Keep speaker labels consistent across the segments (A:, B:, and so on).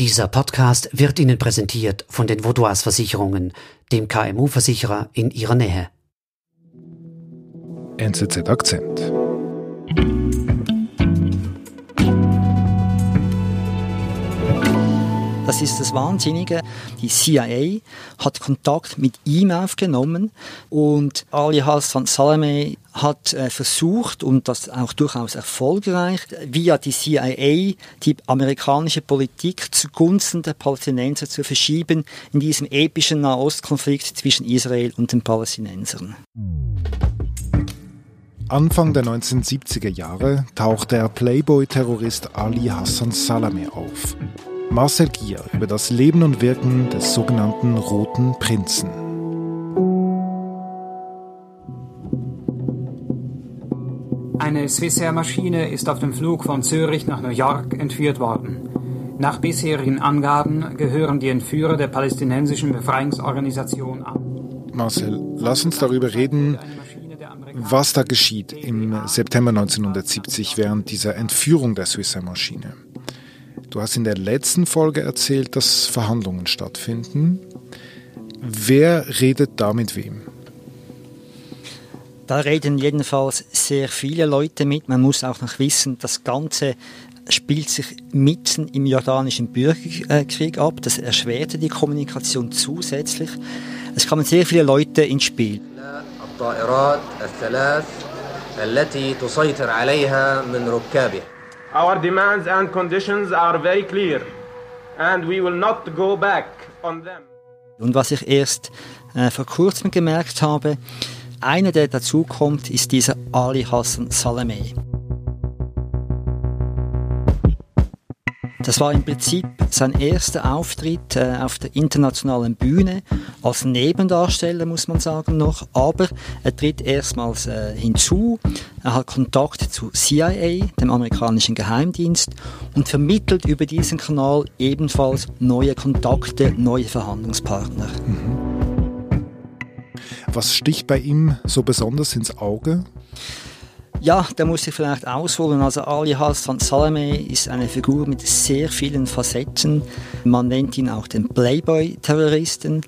A: Dieser Podcast wird Ihnen präsentiert von den Vaudois Versicherungen, dem KMU-Versicherer in Ihrer Nähe.
B: NZZ Akzent.
C: Das ist das Wahnsinnige. Die CIA hat Kontakt mit ihm aufgenommen und Ali Hassan Salameh hat äh, versucht, und das auch durchaus erfolgreich, via die CIA die amerikanische Politik zugunsten der Palästinenser zu verschieben in diesem epischen Nahostkonflikt zwischen Israel und den Palästinensern.
B: Anfang der 1970er Jahre taucht der Playboy-Terrorist Ali Hassan Salameh auf. Marcel Gier über das Leben und Wirken des sogenannten Roten Prinzen.
D: Eine Swissair-Maschine ist auf dem Flug von Zürich nach New York entführt worden. Nach bisherigen Angaben gehören die Entführer der palästinensischen Befreiungsorganisation an.
B: Marcel, lass uns darüber reden, was da geschieht im September 1970 während dieser Entführung der Swissair-Maschine. Du hast in der letzten Folge erzählt, dass Verhandlungen stattfinden. Wer redet da mit wem?
C: Da reden jedenfalls sehr viele Leute mit. Man muss auch noch wissen, das Ganze spielt sich mitten im jordanischen Bürgerkrieg ab. Das erschwerte die Kommunikation zusätzlich. Es kamen sehr viele Leute ins Spiel. التي تسيطر عليها من ركابها
E: Our demands and conditions are very clear and we will not go back on them.
C: Und was ich erst äh, vor kurzem gemerkt habe, einer, der dazukommt, ist dieser Ali Hassan Salameh. Das war im Prinzip sein erster Auftritt äh, auf der internationalen Bühne, als Nebendarsteller muss man sagen noch, aber er tritt erstmals äh, hinzu, er hat Kontakt zu CIA, dem amerikanischen Geheimdienst, und vermittelt über diesen Kanal ebenfalls neue Kontakte, neue Verhandlungspartner. Mhm.
B: Was sticht bei ihm so besonders ins Auge?
C: Ja, da muss ich vielleicht ausholen. Also Ali Hassan Salameh ist eine Figur mit sehr vielen Facetten. Man nennt ihn auch den Playboy-Terroristen.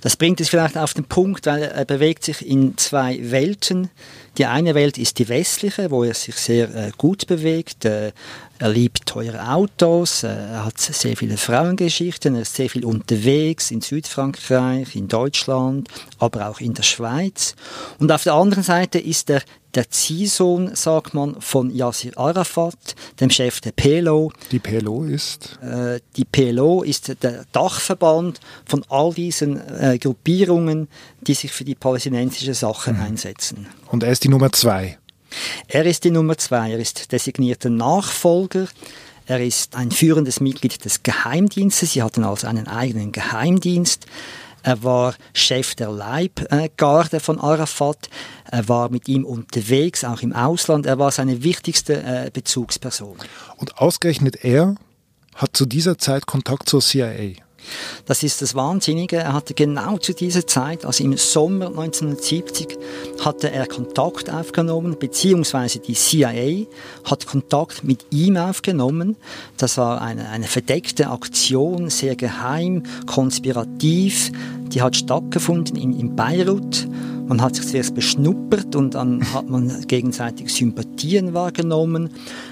C: Das bringt es vielleicht auf den Punkt, weil er bewegt sich in zwei Welten. Die eine Welt ist die westliche, wo er sich sehr äh, gut bewegt. Äh, er liebt teure Autos, äh, er hat sehr viele Frauengeschichten, er ist sehr viel unterwegs in Südfrankreich, in Deutschland, aber auch in der Schweiz. Und auf der anderen Seite ist er der Ziehsohn, sagt man, von Yasser Arafat, dem Chef der PLO.
B: Die PLO ist?
C: Äh, die PLO ist der Dachverband von all diesen äh, Gruppierungen, die sich für die palästinensische Sache mhm. einsetzen.
B: Und er ist die Nummer zwei?
C: Er ist die Nummer zwei. Er ist designierter Nachfolger. Er ist ein führendes Mitglied des Geheimdienstes. Sie hatten also einen eigenen Geheimdienst. Er war Chef der Leibgarde von Arafat. Er war mit ihm unterwegs, auch im Ausland. Er war seine wichtigste äh, Bezugsperson.
B: Und ausgerechnet er hat zu dieser Zeit Kontakt zur CIA.
C: Das ist das Wahnsinnige. Er hatte genau zu dieser Zeit, also im Sommer 1970, hatte er Kontakt aufgenommen, beziehungsweise die CIA hat Kontakt mit ihm aufgenommen. Das war eine, eine verdeckte Aktion, sehr geheim, konspirativ. Die hat stattgefunden in, in Beirut. Man hat sich zuerst beschnuppert und dann hat man gegenseitig Sympathien wahrgenommen.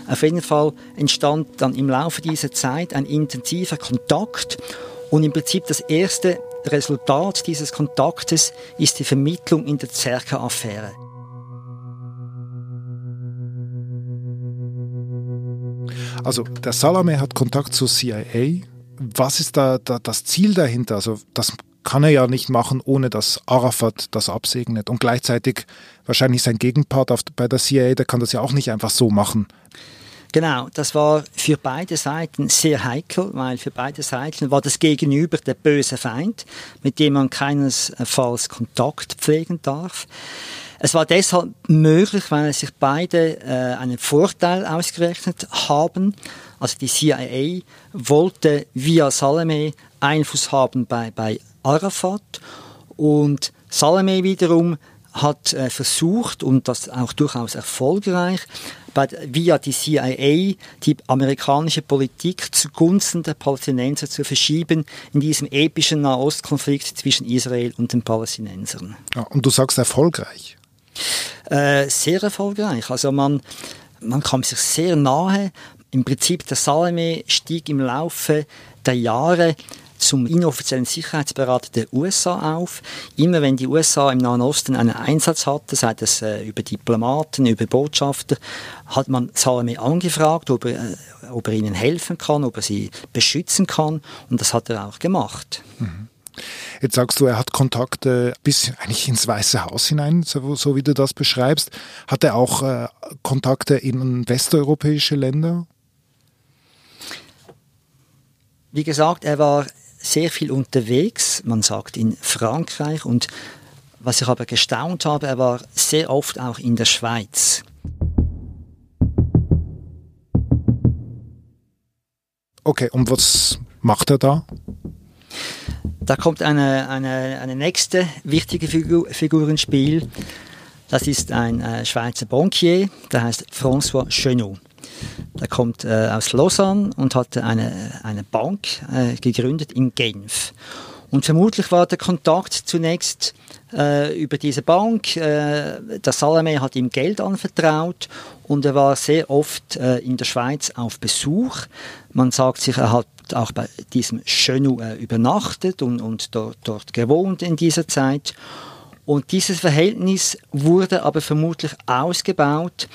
C: Auf jeden Fall entstand dann im Laufe dieser Zeit ein intensiver Kontakt und im Prinzip das erste Resultat dieses Kontaktes ist die Vermittlung in der Zerka-Affäre.
B: Also der Salame hat Kontakt zur CIA. Was ist da, da das Ziel dahinter? Also das kann er ja nicht machen, ohne dass Arafat das absegnet. Und gleichzeitig wahrscheinlich sein Gegenpart auf, bei der CIA, der kann das ja auch nicht einfach so machen.
C: Genau, das war für beide Seiten sehr heikel, weil für beide Seiten war das Gegenüber der böse Feind, mit dem man keinesfalls Kontakt pflegen darf. Es war deshalb möglich, weil sich beide äh, einen Vorteil ausgerechnet haben. Also die CIA wollte via Salome Einfluss haben bei, bei Arafat und Salome wiederum hat äh, versucht, und das auch durchaus erfolgreich, via die CIA die amerikanische Politik zugunsten der Palästinenser zu verschieben in diesem epischen Nahostkonflikt zwischen Israel und den Palästinensern.
B: Ja, und du sagst erfolgreich?
C: Äh, sehr erfolgreich. Also man, man kam sich sehr nahe. Im Prinzip der Salome stieg im Laufe der Jahre zum inoffiziellen Sicherheitsberater der USA auf. Immer wenn die USA im Nahen Osten einen Einsatz hatte, sei das äh, über Diplomaten, über Botschafter, hat man Salome angefragt, ob er, äh, ob er ihnen helfen kann, ob er sie beschützen kann. Und das hat er auch gemacht.
B: Mhm. Jetzt sagst du, er hat Kontakte bis eigentlich ins Weiße Haus hinein, so, so wie du das beschreibst. Hat er auch äh, Kontakte in westeuropäische Länder?
C: Wie gesagt, er war sehr viel unterwegs, man sagt in Frankreich und was ich aber gestaunt habe, er war sehr oft auch in der Schweiz.
B: Okay, und was macht er da?
C: Da kommt eine, eine, eine nächste wichtige Figur, Figur ins Spiel. Das ist ein äh, Schweizer Bankier, der heißt François Chenot. Der kommt äh, aus Lausanne und hat eine, eine Bank äh, gegründet in Genf. Und vermutlich war der Kontakt zunächst äh, über diese Bank. Äh, der Salome hat ihm Geld anvertraut und er war sehr oft äh, in der Schweiz auf Besuch. Man sagt sich, er hat auch bei diesem Chenou äh, übernachtet und, und dort, dort gewohnt in dieser Zeit. Und dieses Verhältnis wurde aber vermutlich ausgebaut,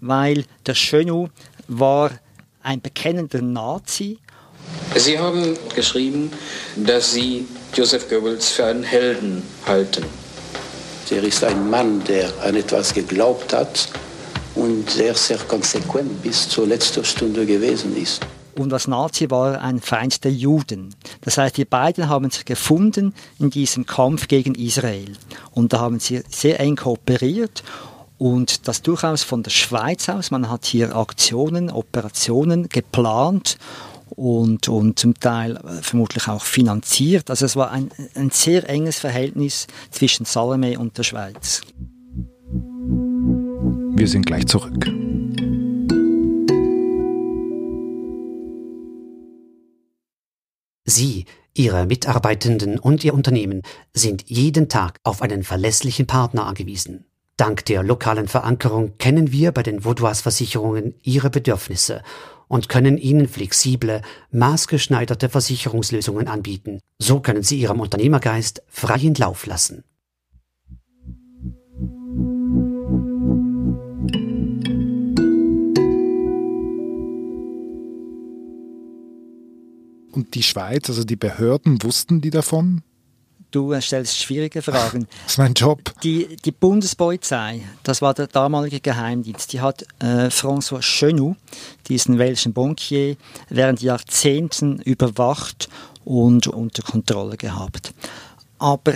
C: weil der Chenou war ein bekennender Nazi.
F: Sie haben geschrieben, dass Sie Joseph Goebbels für einen Helden halten.
G: Er ist ein Mann, der an etwas geglaubt hat und sehr, sehr konsequent bis zur letzten Stunde gewesen ist.
C: Und als Nazi war er ein Feind der Juden. Das heißt, die beiden haben sich gefunden in diesem Kampf gegen Israel. Und da haben sie sehr eng kooperiert und das durchaus von der Schweiz aus. Man hat hier Aktionen, Operationen geplant und, und zum Teil äh, vermutlich auch finanziert. Also es war ein, ein sehr enges Verhältnis zwischen Salome und der Schweiz.
B: Wir sind gleich zurück.
A: Sie, Ihre Mitarbeitenden und Ihr Unternehmen sind jeden Tag auf einen verlässlichen Partner angewiesen. Dank der lokalen Verankerung kennen wir bei den Vaudois Versicherungen Ihre Bedürfnisse und können Ihnen flexible, maßgeschneiderte Versicherungslösungen anbieten. So können Sie Ihrem Unternehmergeist freien Lauf lassen.
B: Und die Schweiz, also die Behörden, wussten die davon?
C: Du stellst schwierige Fragen.
B: Das ist mein Job.
C: Die, die Bundespolizei, das war der damalige Geheimdienst, die hat äh, François Chenou, diesen welschen Bankier, während Jahrzehnten überwacht und unter Kontrolle gehabt. Aber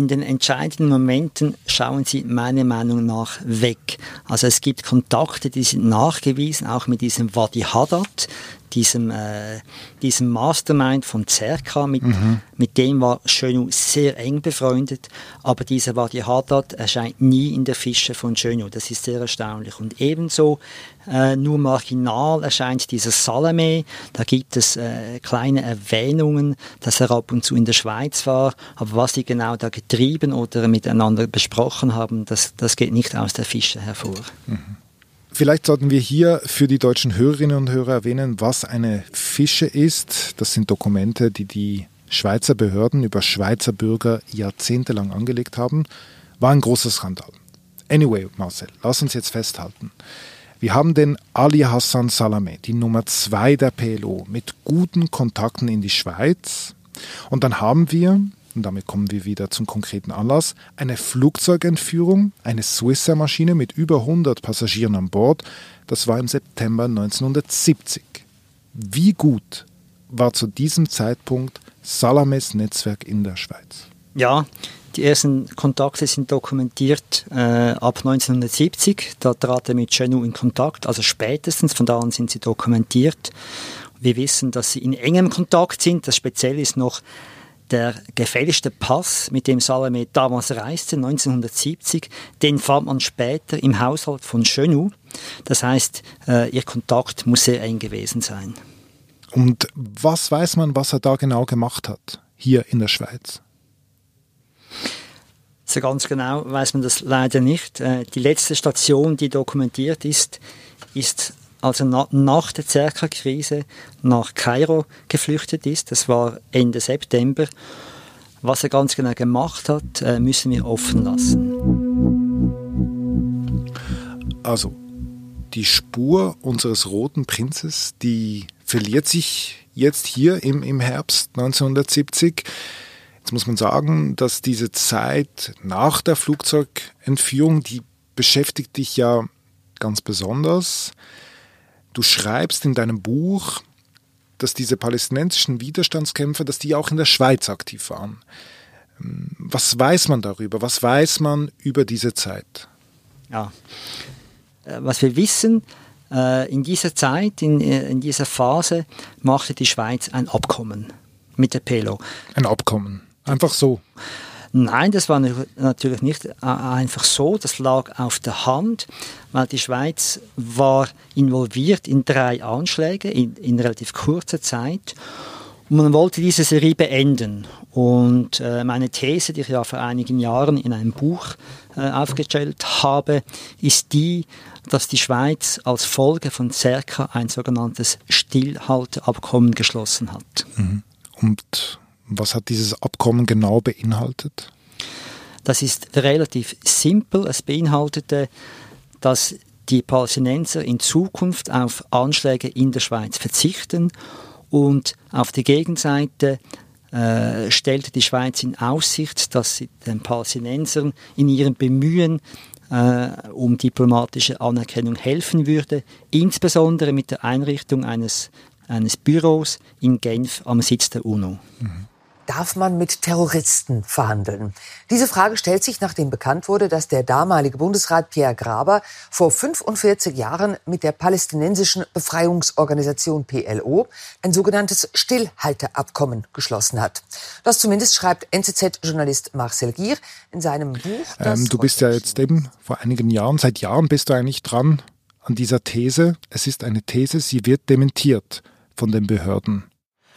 C: in den entscheidenden Momenten schauen sie meiner Meinung nach weg. Also es gibt Kontakte, die sind nachgewiesen, auch mit diesem Wadi Haddad, diesem, äh, diesem Mastermind von Zerka, mit, mhm. mit dem war Schönu sehr eng befreundet, aber dieser Wadi Haddad erscheint nie in der Fische von Schönu, das ist sehr erstaunlich. Und ebenso äh, nur marginal erscheint dieser Salome, da gibt es äh, kleine Erwähnungen, dass er ab und zu in der Schweiz war, aber was sie genau da getrieben oder miteinander besprochen haben, das, das geht nicht aus der Fische hervor. Mhm.
B: Vielleicht sollten wir hier für die deutschen Hörerinnen und Hörer erwähnen, was eine Fische ist. Das sind Dokumente, die die Schweizer Behörden über Schweizer Bürger jahrzehntelang angelegt haben. War ein großer Skandal. Anyway, Marcel, lass uns jetzt festhalten. Wir haben den Ali Hassan Salameh, die Nummer zwei der PLO, mit guten Kontakten in die Schweiz. Und dann haben wir und damit kommen wir wieder zum konkreten Anlass, eine Flugzeugentführung, eine Swissair-Maschine mit über 100 Passagieren an Bord. Das war im September 1970. Wie gut war zu diesem Zeitpunkt Salames Netzwerk in der Schweiz?
C: Ja, die ersten Kontakte sind dokumentiert äh, ab 1970. Da trat er mit Genu in Kontakt, also spätestens, von da an sind sie dokumentiert. Wir wissen, dass sie in engem Kontakt sind. Das Spezielle ist noch, der gefälschte Pass, mit dem Salome damals reiste, 1970, den fand man später im Haushalt von Chenou. Das heißt, äh, ihr Kontakt muss sehr eng gewesen sein.
B: Und was weiß man, was er da genau gemacht hat, hier in der Schweiz?
C: So ganz genau weiß man das leider nicht. Äh, die letzte Station, die dokumentiert ist, ist also na, nach der Zerka-Krise nach Kairo geflüchtet ist. Das war Ende September. Was er ganz genau gemacht hat, äh, müssen wir offen lassen.
B: Also, die Spur unseres roten Prinzes, die verliert sich jetzt hier im, im Herbst 1970. Jetzt muss man sagen, dass diese Zeit nach der Flugzeugentführung, die beschäftigt dich ja ganz besonders. Du schreibst in deinem Buch, dass diese palästinensischen Widerstandskämpfer, dass die auch in der Schweiz aktiv waren. Was weiß man darüber? Was weiß man über diese Zeit?
C: Ja, äh, was wir wissen, äh, in dieser Zeit, in, äh, in dieser Phase, machte die Schweiz ein Abkommen mit der PLO.
B: Ein Abkommen, einfach so.
C: Nein, das war natürlich nicht äh, einfach so. Das lag auf der Hand, weil die Schweiz war involviert in drei Anschläge in, in relativ kurzer Zeit. Und man wollte diese Serie beenden. Und äh, meine These, die ich ja vor einigen Jahren in einem Buch äh, aufgestellt habe, ist die, dass die Schweiz als Folge von CERCA ein sogenanntes Stillhalteabkommen geschlossen hat.
B: Mhm. Und was hat dieses Abkommen genau beinhaltet?
C: Das ist relativ simpel. Es beinhaltete, dass die Palästinenser in Zukunft auf Anschläge in der Schweiz verzichten und auf der Gegenseite äh, stellte die Schweiz in Aussicht, dass sie den Palästinensern in ihrem Bemühen äh, um diplomatische Anerkennung helfen würde, insbesondere mit der Einrichtung eines, eines Büros in Genf am Sitz der UNO.
H: Mhm darf man mit Terroristen verhandeln? Diese Frage stellt sich, nachdem bekannt wurde, dass der damalige Bundesrat Pierre Graber vor 45 Jahren mit der palästinensischen Befreiungsorganisation PLO ein sogenanntes Stillhalteabkommen geschlossen hat. Das zumindest schreibt NZZ-Journalist Marcel Gier in seinem Buch.
B: Ähm, du bist ja jetzt eben vor einigen Jahren, seit Jahren bist du eigentlich dran an dieser These. Es ist eine These, sie wird dementiert von den Behörden.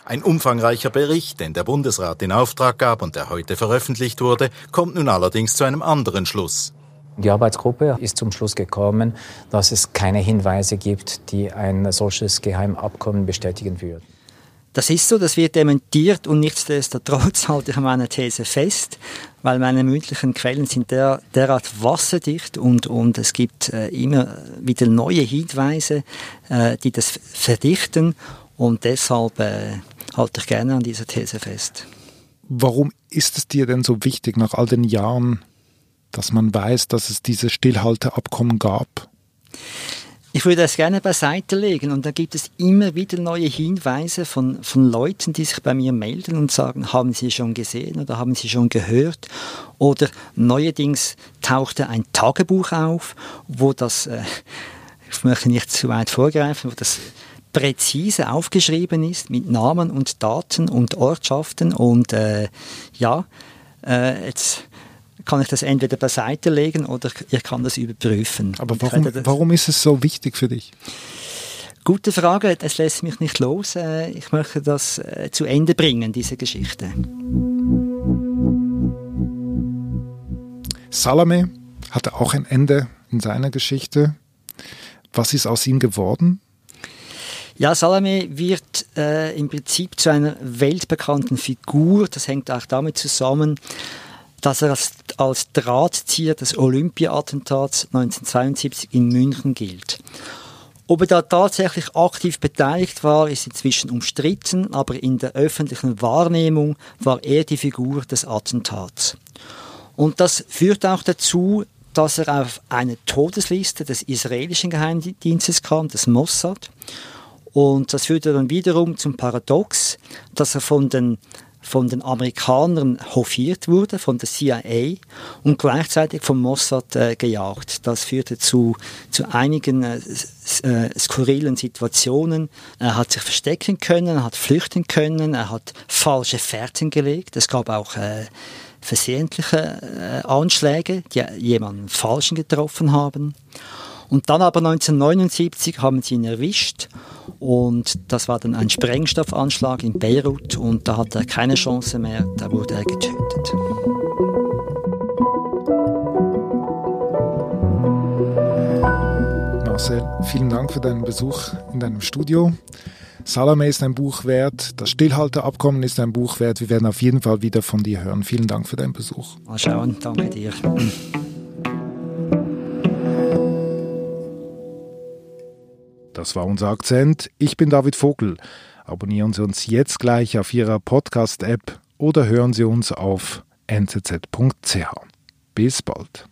I: Ein umfangreicher Bericht, den der Bundesrat in Auftrag gab und der heute veröffentlicht wurde, kommt nun allerdings zu einem anderen Schluss.
J: Die Arbeitsgruppe ist zum Schluss gekommen, dass es keine Hinweise gibt, die ein solches Geheimabkommen bestätigen würden.
C: Das ist so, das wird dementiert und nichtsdestotrotz halte ich an meiner These fest, weil meine mündlichen Quellen sind der, derart wasserdicht und, und es gibt äh, immer wieder neue Hinweise, äh, die das verdichten und deshalb äh, halte ich gerne an dieser These fest.
B: Warum ist es dir denn so wichtig nach all den Jahren, dass man weiß, dass es diese Stillhalteabkommen gab?
C: Ich würde das gerne beiseite legen und da gibt es immer wieder neue Hinweise von, von Leuten, die sich bei mir melden und sagen, haben Sie schon gesehen oder haben Sie schon gehört? Oder neuerdings tauchte ein Tagebuch auf, wo das, äh, ich möchte nicht zu weit vorgreifen, wo das präzise aufgeschrieben ist mit Namen und Daten und Ortschaften und äh, ja, äh, jetzt kann ich das entweder beiseite legen oder ich kann das überprüfen.
B: Aber warum, warum ist es so wichtig für dich?
C: Gute Frage, es lässt mich nicht los. Äh, ich möchte das äh, zu Ende bringen, diese Geschichte.
B: Salome hatte auch ein Ende in seiner Geschichte. Was ist aus ihm geworden?
C: Ja, Salome wird äh, im Prinzip zu einer weltbekannten Figur. Das hängt auch damit zusammen, dass er als, als Drahtzieher des Olympia-Attentats 1972 in München gilt. Ob er da tatsächlich aktiv beteiligt war, ist inzwischen umstritten, aber in der öffentlichen Wahrnehmung war er die Figur des Attentats. Und das führt auch dazu, dass er auf eine Todesliste des israelischen Geheimdienstes kam, des Mossad. Und das führte dann wiederum zum Paradox, dass er von den von den Amerikanern hofiert wurde, von der CIA und gleichzeitig vom Mossad äh, gejagt. Das führte zu, zu einigen äh, äh, skurrilen Situationen. Er hat sich verstecken können, er hat flüchten können, er hat falsche Fährten gelegt. Es gab auch äh, versehentliche äh, Anschläge, die jemanden Falschen getroffen haben. Und dann aber 1979 haben sie ihn erwischt und das war dann ein Sprengstoffanschlag in Beirut und da hatte er keine Chance mehr, da wurde er getötet.
B: Marcel, vielen Dank für deinen Besuch in deinem Studio. Salome ist ein Buch wert, das Stillhalteabkommen ist ein Buch wert. Wir werden auf jeden Fall wieder von dir hören. Vielen Dank für deinen Besuch.
C: Mal schauen, danke dir.
B: Das war unser Akzent. Ich bin David Vogel. Abonnieren Sie uns jetzt gleich auf Ihrer Podcast-App oder hören Sie uns auf nzz.ch. Bis bald.